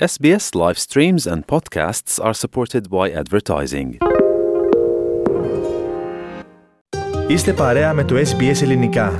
SBS live streams and podcasts are supported by advertising. Είστε παρέα με το SBS Ελληνικά.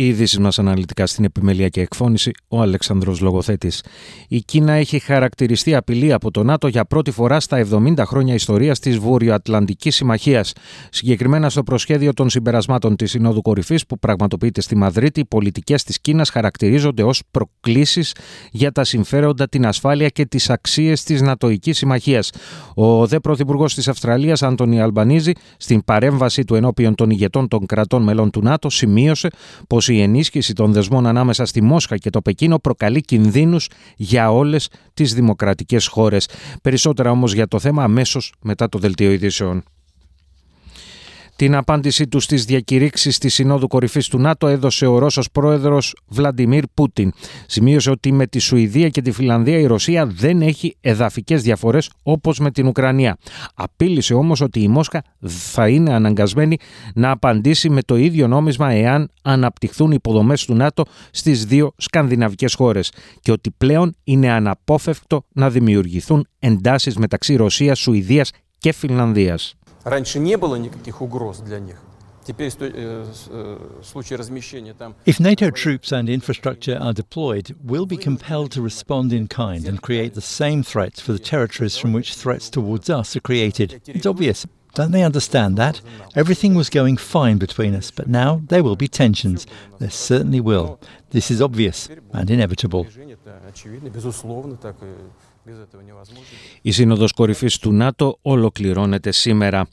Οι ειδήσει μας αναλυτικά στην επιμελία και εκφώνηση, ο Αλεξανδρό Λογοθέτης. Η Κίνα έχει χαρακτηριστεί απειλή από το ΝΑΤΟ για πρώτη φορά στα 70 χρόνια ιστορίας της Βορειοατλαντικής Συμμαχίας. Συγκεκριμένα στο προσχέδιο των συμπερασμάτων της Συνόδου Κορυφής που πραγματοποιείται στη Μαδρίτη, οι πολιτικές της Κίνας χαρακτηρίζονται ως προκλήσεις για τα συμφέροντα, την ασφάλεια και τις αξίες της Νατοικής Συμμαχίας. Ο δε Πρωθυπουργός της Αυστραλίας, Άντωνι Αλμπανίζη, στην παρέμβαση του ενώπιον των ηγετών των κρατών μελών του ΝΑΤΟ, σημείωσε πως η ενίσχυση των δεσμών ανάμεσα στη Μόσχα και το Πεκίνο προκαλεί κινδύνους για όλες τις δημοκρατικές χώρες. Περισσότερα όμως για το θέμα αμέσως μετά το δελτίο ειδήσεων. Την απάντησή του στις διακηρύξεις της Συνόδου Κορυφής του ΝΑΤΟ έδωσε ο Ρώσος πρόεδρος Βλαντιμίρ Πούτιν. Σημείωσε ότι με τη Σουηδία και τη Φιλανδία η Ρωσία δεν έχει εδαφικές διαφορές όπως με την Ουκρανία. Απείλησε όμως ότι η Μόσχα θα είναι αναγκασμένη να απαντήσει με το ίδιο νόμισμα εάν αναπτυχθούν υποδομές του ΝΑΤΟ στις δύο σκανδιναβικές χώρες και ότι πλέον είναι αναπόφευκτο να δημιουργηθούν εντάσεις μεταξύ Ρωσίας, Σουηδίας και Φιλανδίας. Раньше не было никаких угроз для них. Теперь в случае размещения там... If NATO troops and infrastructure are deployed, we'll be compelled to respond in kind and create the same threats for the territories from which threats towards us are created. It's obvious. Don't they understand that? Everything was going fine between us, but now there will be tensions. There certainly will. This is obvious and inevitable. Η Σύνοδος Κορυφής του ΝΑΤΟ ολοκληρώνεται σήμερα.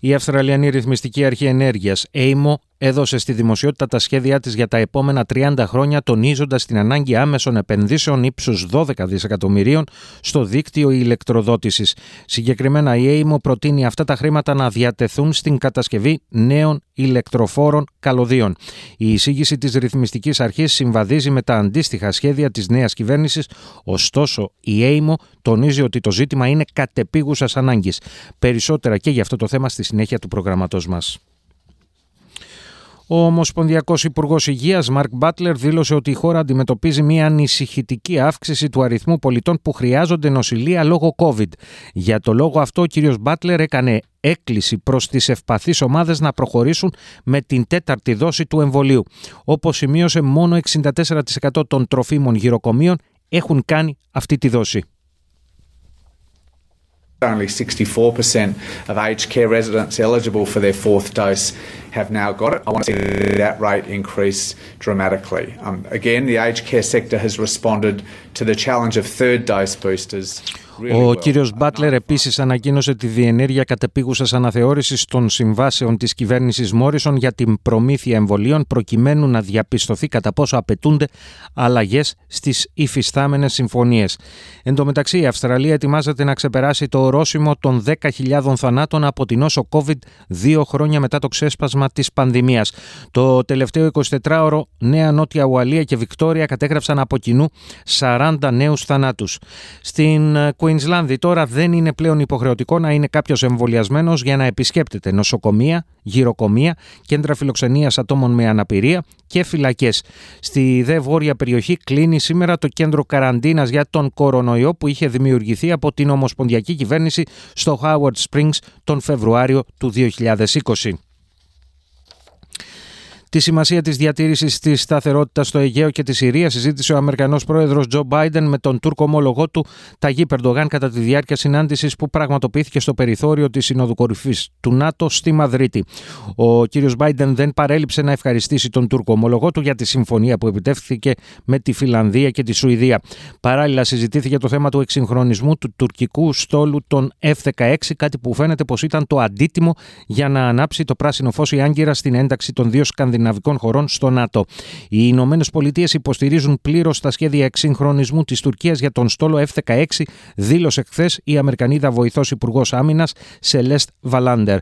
Η Αυστραλιανή Ρυθμιστική Αρχή Ενέργειας, AIMO, έδωσε στη δημοσιότητα τα σχέδιά της για τα επόμενα 30 χρόνια τονίζοντας την ανάγκη άμεσων επενδύσεων ύψους 12 δισεκατομμυρίων στο δίκτυο ηλεκτροδότησης. Συγκεκριμένα η ΑΕΜΟ προτείνει αυτά τα χρήματα να διατεθούν στην κατασκευή νέων ηλεκτροφόρων καλωδίων. Η εισήγηση της ρυθμιστικής αρχής συμβαδίζει με τα αντίστοιχα σχέδια της νέας κυβέρνησης, ωστόσο η ΑΕΜΟ τονίζει ότι το ζήτημα είναι κατεπίγουσας ανάγκης. Περισσότερα και για αυτό το θέμα στη συνέχεια του προγραμματός μας. Ο Ομοσπονδιακός Υπουργός Υγείας, Μαρκ Μπάτλερ, δήλωσε ότι η χώρα αντιμετωπίζει μια ανησυχητική αύξηση του αριθμού πολιτών που χρειάζονται νοσηλεία λόγω COVID. Για το λόγο αυτό, ο κ. Μπάτλερ έκανε έκκληση προς τις ευπαθείς ομάδες να προχωρήσουν με την τέταρτη δόση του εμβολίου. Όπως σημείωσε, μόνο 64% των τροφίμων γυροκομείων έχουν κάνει αυτή τη δόση. Only 64% of aged care residents eligible for their fourth dose have now got it. I want to see that rate increase dramatically. Um, again, the aged care sector has responded to the challenge of third dose boosters. Ο κύριος Μπάτλερ επίσης ανακοίνωσε τη διενέργεια κατεπίγουσας αναθεώρησης των συμβάσεων της κυβέρνησης Μόρισον για την προμήθεια εμβολίων προκειμένου να διαπιστωθεί κατά πόσο απαιτούνται αλλαγές στις υφιστάμενες συμφωνίες. Εν τω μεταξύ η Αυστραλία ετοιμάζεται να ξεπεράσει το ορόσημο των 10.000 θανάτων από την όσο COVID δύο χρόνια μετά το ξέσπασμα της πανδημίας. Το τελευταίο 24ωρο Νέα Νότια Ουαλία και Βικτόρια κατέγραψαν από κοινού 40 νέους θανάτους. Στην Κουίνσλανδη τώρα δεν είναι πλέον υποχρεωτικό να είναι κάποιος εμβολιασμένος για να επισκέπτεται νοσοκομεία, γυροκομεία, κέντρα φιλοξενίας ατόμων με αναπηρία και φυλακές. Στη δε βόρεια περιοχή κλείνει σήμερα το κέντρο καραντίνας για τον κορονοϊό που είχε δημιουργηθεί από την Ομοσπονδιακή Κυβέρνηση στο Howard Springs τον Φεβρουάριο του 2020. Τη σημασία της διατήρησης της σταθερότητας στο Αιγαίο και τη Συρία συζήτησε ο Αμερικανός πρόεδρος Τζο Μπάιντεν με τον Τούρκο ομόλογό του Ταγί Περντογάν κατά τη διάρκεια συνάντησης που πραγματοποιήθηκε στο περιθώριο της Συνόδου Κορυφής του ΝΑΤΟ στη Μαδρίτη. Ο κ. Μπάιντεν δεν παρέλειψε να ευχαριστήσει τον Τούρκο ομόλογό του για τη συμφωνία που επιτεύχθηκε με τη Φιλανδία και τη Σουηδία. Παράλληλα, συζητήθηκε το θέμα του εξυγχρονισμού του τουρκικού στόλου των F-16, κάτι που φαίνεται πως ήταν το αντίτιμο για να ανάψει το πράσινο φως η Άγκυρα στην ένταξη των δύο Σκανδιναβικών σκανδιναβικών χωρών στο ΝΑΤΟ. Οι Ηνωμένες Πολιτείες υποστηρίζουν πλήρως τα σχέδια εξυγχρονισμού της Τουρκίας για τον στόλο F-16, δήλωσε χθες η Αμερικανίδα βοηθός Υπουργός Άμυνας Σελέστ Βαλάντερ.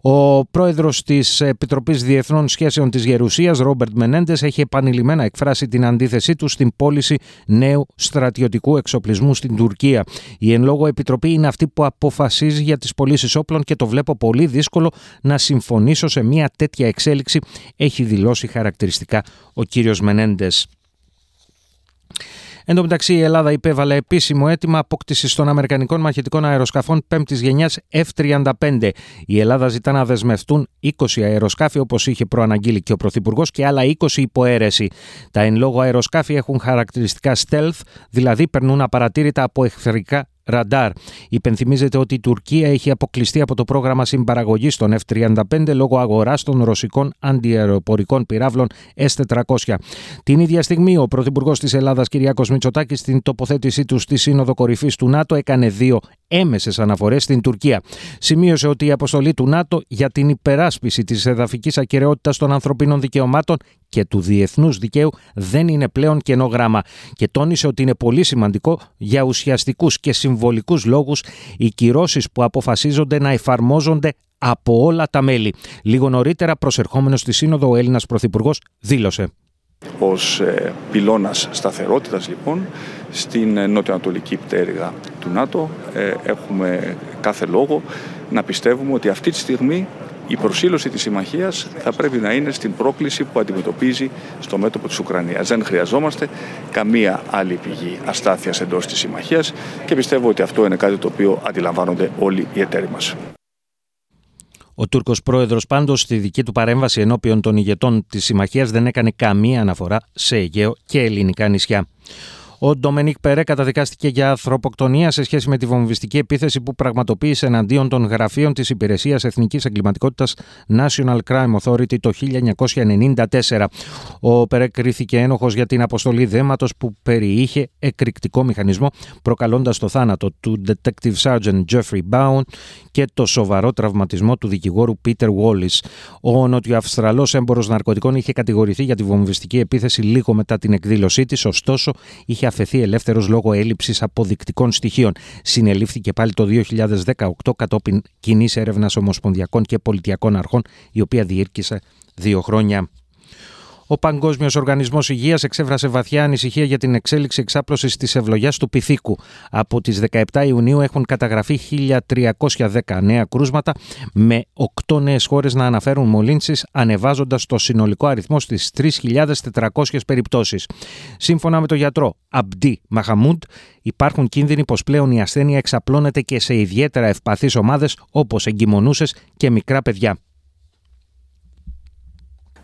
Ο πρόεδρος της Επιτροπής Διεθνών Σχέσεων της Γερουσίας, Ρόμπερτ Μενέντες, έχει επανειλημμένα εκφράσει την αντίθεσή του στην πώληση νέου στρατιωτικού εξοπλισμού στην Τουρκία. Η εν λόγω επιτροπή είναι αυτή που αποφασίζει για τις πωλήσεις όπλων και το βλέπω πολύ δύσκολο να συμφωνήσω σε μια τέτοια εξέλιξη, έχει δηλώσει χαρακτηριστικά ο κύριος Μενέντες. Εν τω μεταξύ, η Ελλάδα υπέβαλε επίσημο αίτημα απόκτησης των Αμερικανικών μαχητικών αεροσκαφών 5η γενιάς F-35. Η Ελλάδα ζητά να δεσμευτούν 20 αεροσκάφη, όπως είχε προαναγγείλει και ο Πρωθυπουργός, και άλλα 20 υποαίρεση. Τα εν λόγω αεροσκάφη έχουν χαρακτηριστικά stealth, δηλαδή περνούν απαρατήρητα από εχθρικά ραντάρ. Υπενθυμίζεται ότι η Τουρκία έχει αποκλειστεί από το πρόγραμμα συμπαραγωγής των F-35 λόγω αγοράς των ρωσικών αντιαεροπορικών πυράβλων S-400. Την ίδια στιγμή, ο Πρωθυπουργός της Ελλάδας, Κυριάκος Μητσοτάκης, στην τοποθέτησή του στη Σύνοδο Κορυφής του ΝΑΤΟ, έκανε δύο έμεσες αναφορές στην Τουρκία. Σημείωσε ότι η αποστολή του ΝΑΤΟ για την υπεράσπιση της εδαφικής ακαιρεότητας των ανθρωπίνων δικαιωμάτων και του διεθνούς δικαίου δεν είναι πλέον κενό γράμμα και τόνισε ότι είναι πολύ σημαντικό για ουσιαστικούς και συμβολικούς λόγους οι κυρώσεις που αποφασίζονται να εφαρμόζονται από όλα τα μέλη. Λίγο νωρίτερα, προσερχόμενος στη Σύνοδο, ο Έλληνας Πρωθυπουργός δήλωσε. Ως ε, πυλώνας σταθερότητας λοιπόν στην ε, νοτιοανατολική πτέρυγα του ΝΑΤΟ ε, έχουμε κάθε λόγο να πιστεύουμε ότι αυτή τη στιγμή η προσήλωση της συμμαχίας θα πρέπει να είναι στην πρόκληση που αντιμετωπίζει στο μέτωπο της Ουκρανίας. Δεν χρειαζόμαστε καμία άλλη πηγή αστάθειας εντός της συμμαχίας και πιστεύω ότι αυτό είναι κάτι το οποίο αντιλαμβάνονται όλοι οι εταίροι μας. Ο Τούρκος πρόεδρος πάντως στη δική του παρέμβαση ενώπιον των ηγετών της συμμαχίας δεν έκανε καμία αναφορά σε Αιγαίο και ελληνικά νησιά. Ο Ντομενίκ Περέ καταδικάστηκε για ανθρωποκτονία σε σχέση με τη βομβιστική επίθεση που πραγματοποίησε εναντίον των γραφείων της Υπηρεσίας Εθνικής Εγκληματικότητας National Crime Authority το 1994. Ο Περέ κρίθηκε ένοχος για την αποστολή δέματος που περιείχε εκρηκτικό μηχανισμό, προκαλώντας το θάνατο του Detective Sergeant Jeffrey Bowen και το σοβαρό τραυματισμό του δικηγόρου Peter Wallis. Ο Νοτιοαυστραλός έμπορος ναρκωτικών είχε κατηγορηθεί για τη βομβιστική επίθεση λίγο μετά την εκδήλωσή της, ωστόσο είχε αφαιθεί ελεύθερος λόγω έλλειψης αποδεικτικών στοιχείων. Συνελήφθηκε πάλι το 2018 κατόπιν κοινής έρευνας ομοσπονδιακών και πολιτιακών αρχών, η οποία διήρκησε δύο χρόνια. Ο Παγκόσμιος Οργανισμός Υγείας εξέφρασε βαθιά ανησυχία για την εξέλιξη εξάπλωσης της ευλογιάς του πυθίκου. Από τις 17 Ιουνίου έχουν καταγραφεί 1.310 νέα κρούσματα, με 8 νέες χώρες να αναφέρουν μολύνσεις, ανεβάζοντας το συνολικό αριθμό στις 3.400 περιπτώσεις. Σύμφωνα με τον γιατρό Αμπτί Μαχαμούντ, υπάρχουν κίνδυνοι πως πλέον η ασθένεια εξαπλώνεται και σε ιδιαίτερα ευπαθείς ομάδες όπως εγκυμονούσες και μικρά παιδιά.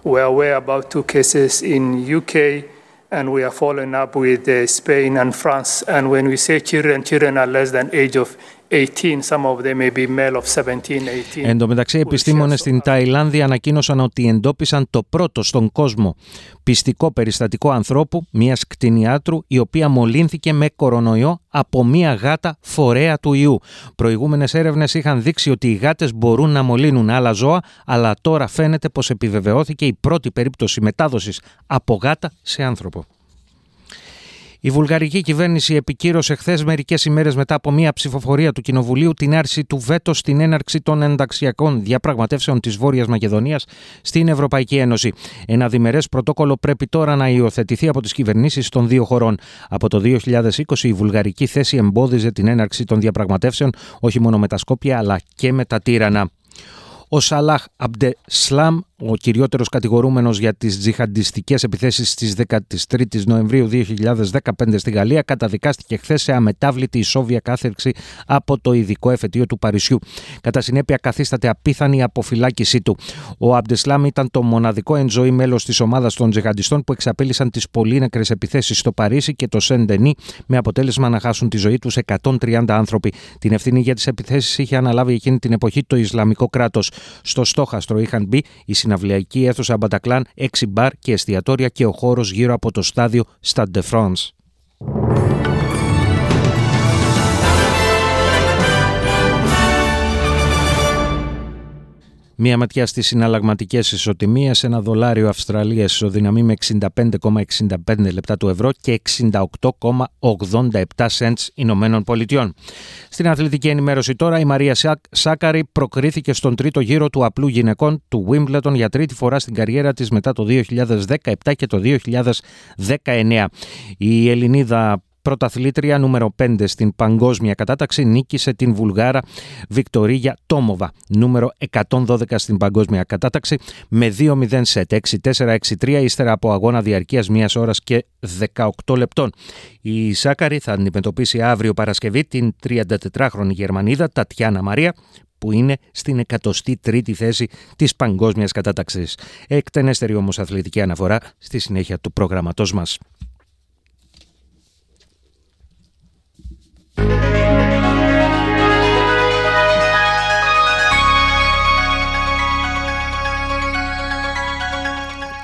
We are aware about two cases in UK and we are following up with uh, Spain and France. And when we say children, children are less than age of 18. Some of them may be male of 17, 18. Εν τω μεταξύ, επιστήμονες στην Ταϊλάνδη ανακοίνωσαν ότι εντόπισαν το πρώτο στον κόσμο πιστικό περιστατικό ανθρώπου, μιας κτηνιάτρου, η οποία μολύνθηκε με κορονοϊό από μια γάτα φορέα του ιού. Προηγούμενες έρευνες είχαν δείξει ότι οι γάτες μπορούν να μολύνουν άλλα ζώα, αλλά τώρα φαίνεται πως επιβεβαιώθηκε η πρώτη περίπτωση μετάδοσης από γάτα σε άνθρωπο. Η βουλγαρική κυβέρνηση επικύρωσε χθες, μερικές ημέρες μετά από μια ψηφοφορία του Κοινοβουλίου, την άρση του βέτος στην έναρξη των ενταξιακών διαπραγματεύσεων της Βόρειας Μακεδονίας στην Ευρωπαϊκή Ένωση. Ένα διμερές πρωτόκολλο πρέπει τώρα να υιοθετηθεί από τις κυβερνήσεις των δύο χωρών. Από το 2020 η βουλγαρική θέση εμπόδιζε την έναρξη των διαπραγματεύσεων όχι μόνο με τα Σκόπια αλλά και με τα Τύρανα. Ο Σαλάχ Αμπτεσλάμ, ο κυριότερος κατηγορούμενος για τις τζιχαντιστικές επιθέσεις στις 13 Νοεμβρίου 2015 στη Γαλλία, καταδικάστηκε χθες σε αμετάβλητη ισόβια κάθερξη από το ειδικό εφετείο του Παρισιού. Κατά συνέπεια, καθίσταται απίθανη η αποφυλάκησή του. Ο Αμπτεσλάμ ήταν το μοναδικό εν ζωή μέλος της ομάδας των τζιχαντιστών που εξαπέλυσαν τις πολύνεκρε επιθέσεις στο Παρίσι και το Σεντενί, με αποτέλεσμα να χάσουν τη ζωή τους 130 άνθρωποι. Την ευθύνη για τις επιθέσεις είχε αναλάβει εκείνη την εποχή το Ισλαμικό κράτος. Στο στόχαστρο είχαν μπει η συναυλιακή αίθουσα Μπατακλάν, έξι μπαρ και εστιατόρια και ο χώρος γύρω από το στάδιο Stade de France. Μία ματιά στις συναλλαγματικές ισοτιμίες, ένα δολάριο Αυστραλίας ισοδυναμεί με 65,65 λεπτά του ευρώ και 68,87 cents Ηνωμένων Πολιτειών. Στην αθλητική ενημέρωση τώρα η Μαρία Σάκαρη προκρίθηκε στον τρίτο γύρο του απλού γυναικών του Wimbledon για τρίτη φορά στην καριέρα της μετά το 2017 και το 2019. Η Ελληνίδα πρωταθλήτρια νούμερο 5 στην παγκόσμια κατάταξη νίκησε την Βουλγάρα Βικτορίγια Τόμοβα νούμερο 112 στην παγκόσμια κατάταξη με 2-0 σετ 6-4-6-3 ύστερα από αγώνα διαρκείας μιας ώρας και 18 λεπτών. Η Σάκαρη θα αντιμετωπίσει αύριο Παρασκευή την 34χρονη Γερμανίδα Τατιάνα Μαρία που είναι στην 103η θέση της παγκόσμιας κατάταξης. Εκτενέστερη όμως αθλητική αναφορά στη συνέχεια του προγραμματός μας.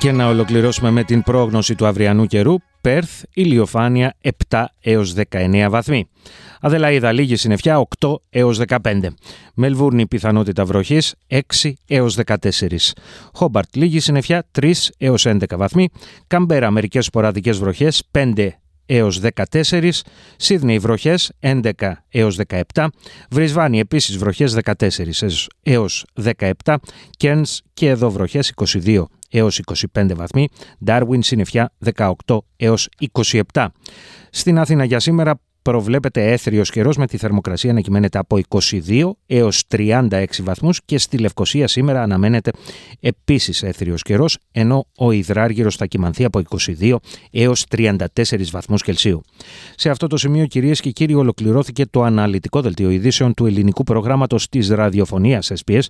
Και να ολοκληρώσουμε με την πρόγνωση του αυριανού καιρού. Πέρθ, ηλιοφάνεια 7 έως 19 βαθμοί. Αδελαίδα, λίγη συννεφιά 8 έως 15. Μελβούρνη, πιθανότητα βροχής 6 έως 14. Χόμπαρτ, λίγη συννεφιά 3 έως 11 βαθμοί. Καμπέρα, μερικές σποραδικές βροχές 5 έως 14, Σίδνεϊ βροχές 11 έως 17, Βρισβάνη επίσης βροχές 14 έως 17, Κέρνς και εδώ βροχές 22 έως 25 βαθμοί, Ντάρουιν συννεφιά 18 έως 27. Στην Αθήνα για σήμερα προβλέπεται έθριος καιρός με τη θερμοκρασία να κυμαίνεται από 22 έως 36 βαθμούς και στη Λευκοσία σήμερα αναμένεται επίσης έθριος καιρός ενώ ο υδράργυρος θα κυμανθεί από 22 έως 34 βαθμούς Κελσίου. Σε αυτό το σημείο κυρίες και κύριοι ολοκληρώθηκε το αναλυτικό δελτίο ειδήσεων του ελληνικού προγράμματος της ραδιοφωνίας SPS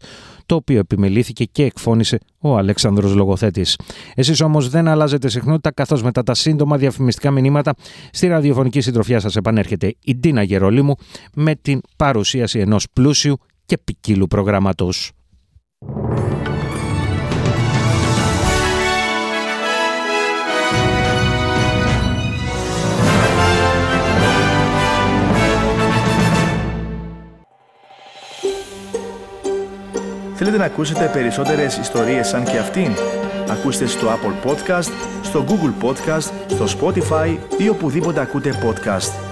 το οποίο επιμελήθηκε και εκφώνησε ο Αλέξανδρος Λογοθέτης. Εσείς όμως δεν αλλάζετε συχνότητα καθώς μετά τα σύντομα διαφημιστικά μηνύματα στη ραδιοφωνική συντροφιά σας επανέρχεται η Ντίνα Γερολίμου με την παρουσίαση ενός πλούσιου και ποικίλου προγράμματος. Θέλετε να ακούσετε περισσότερες ιστορίες σαν και αυτήν; Ακούστε στο Apple Podcast, στο Google Podcast, στο Spotify ή οπουδήποτε ακούτε podcast.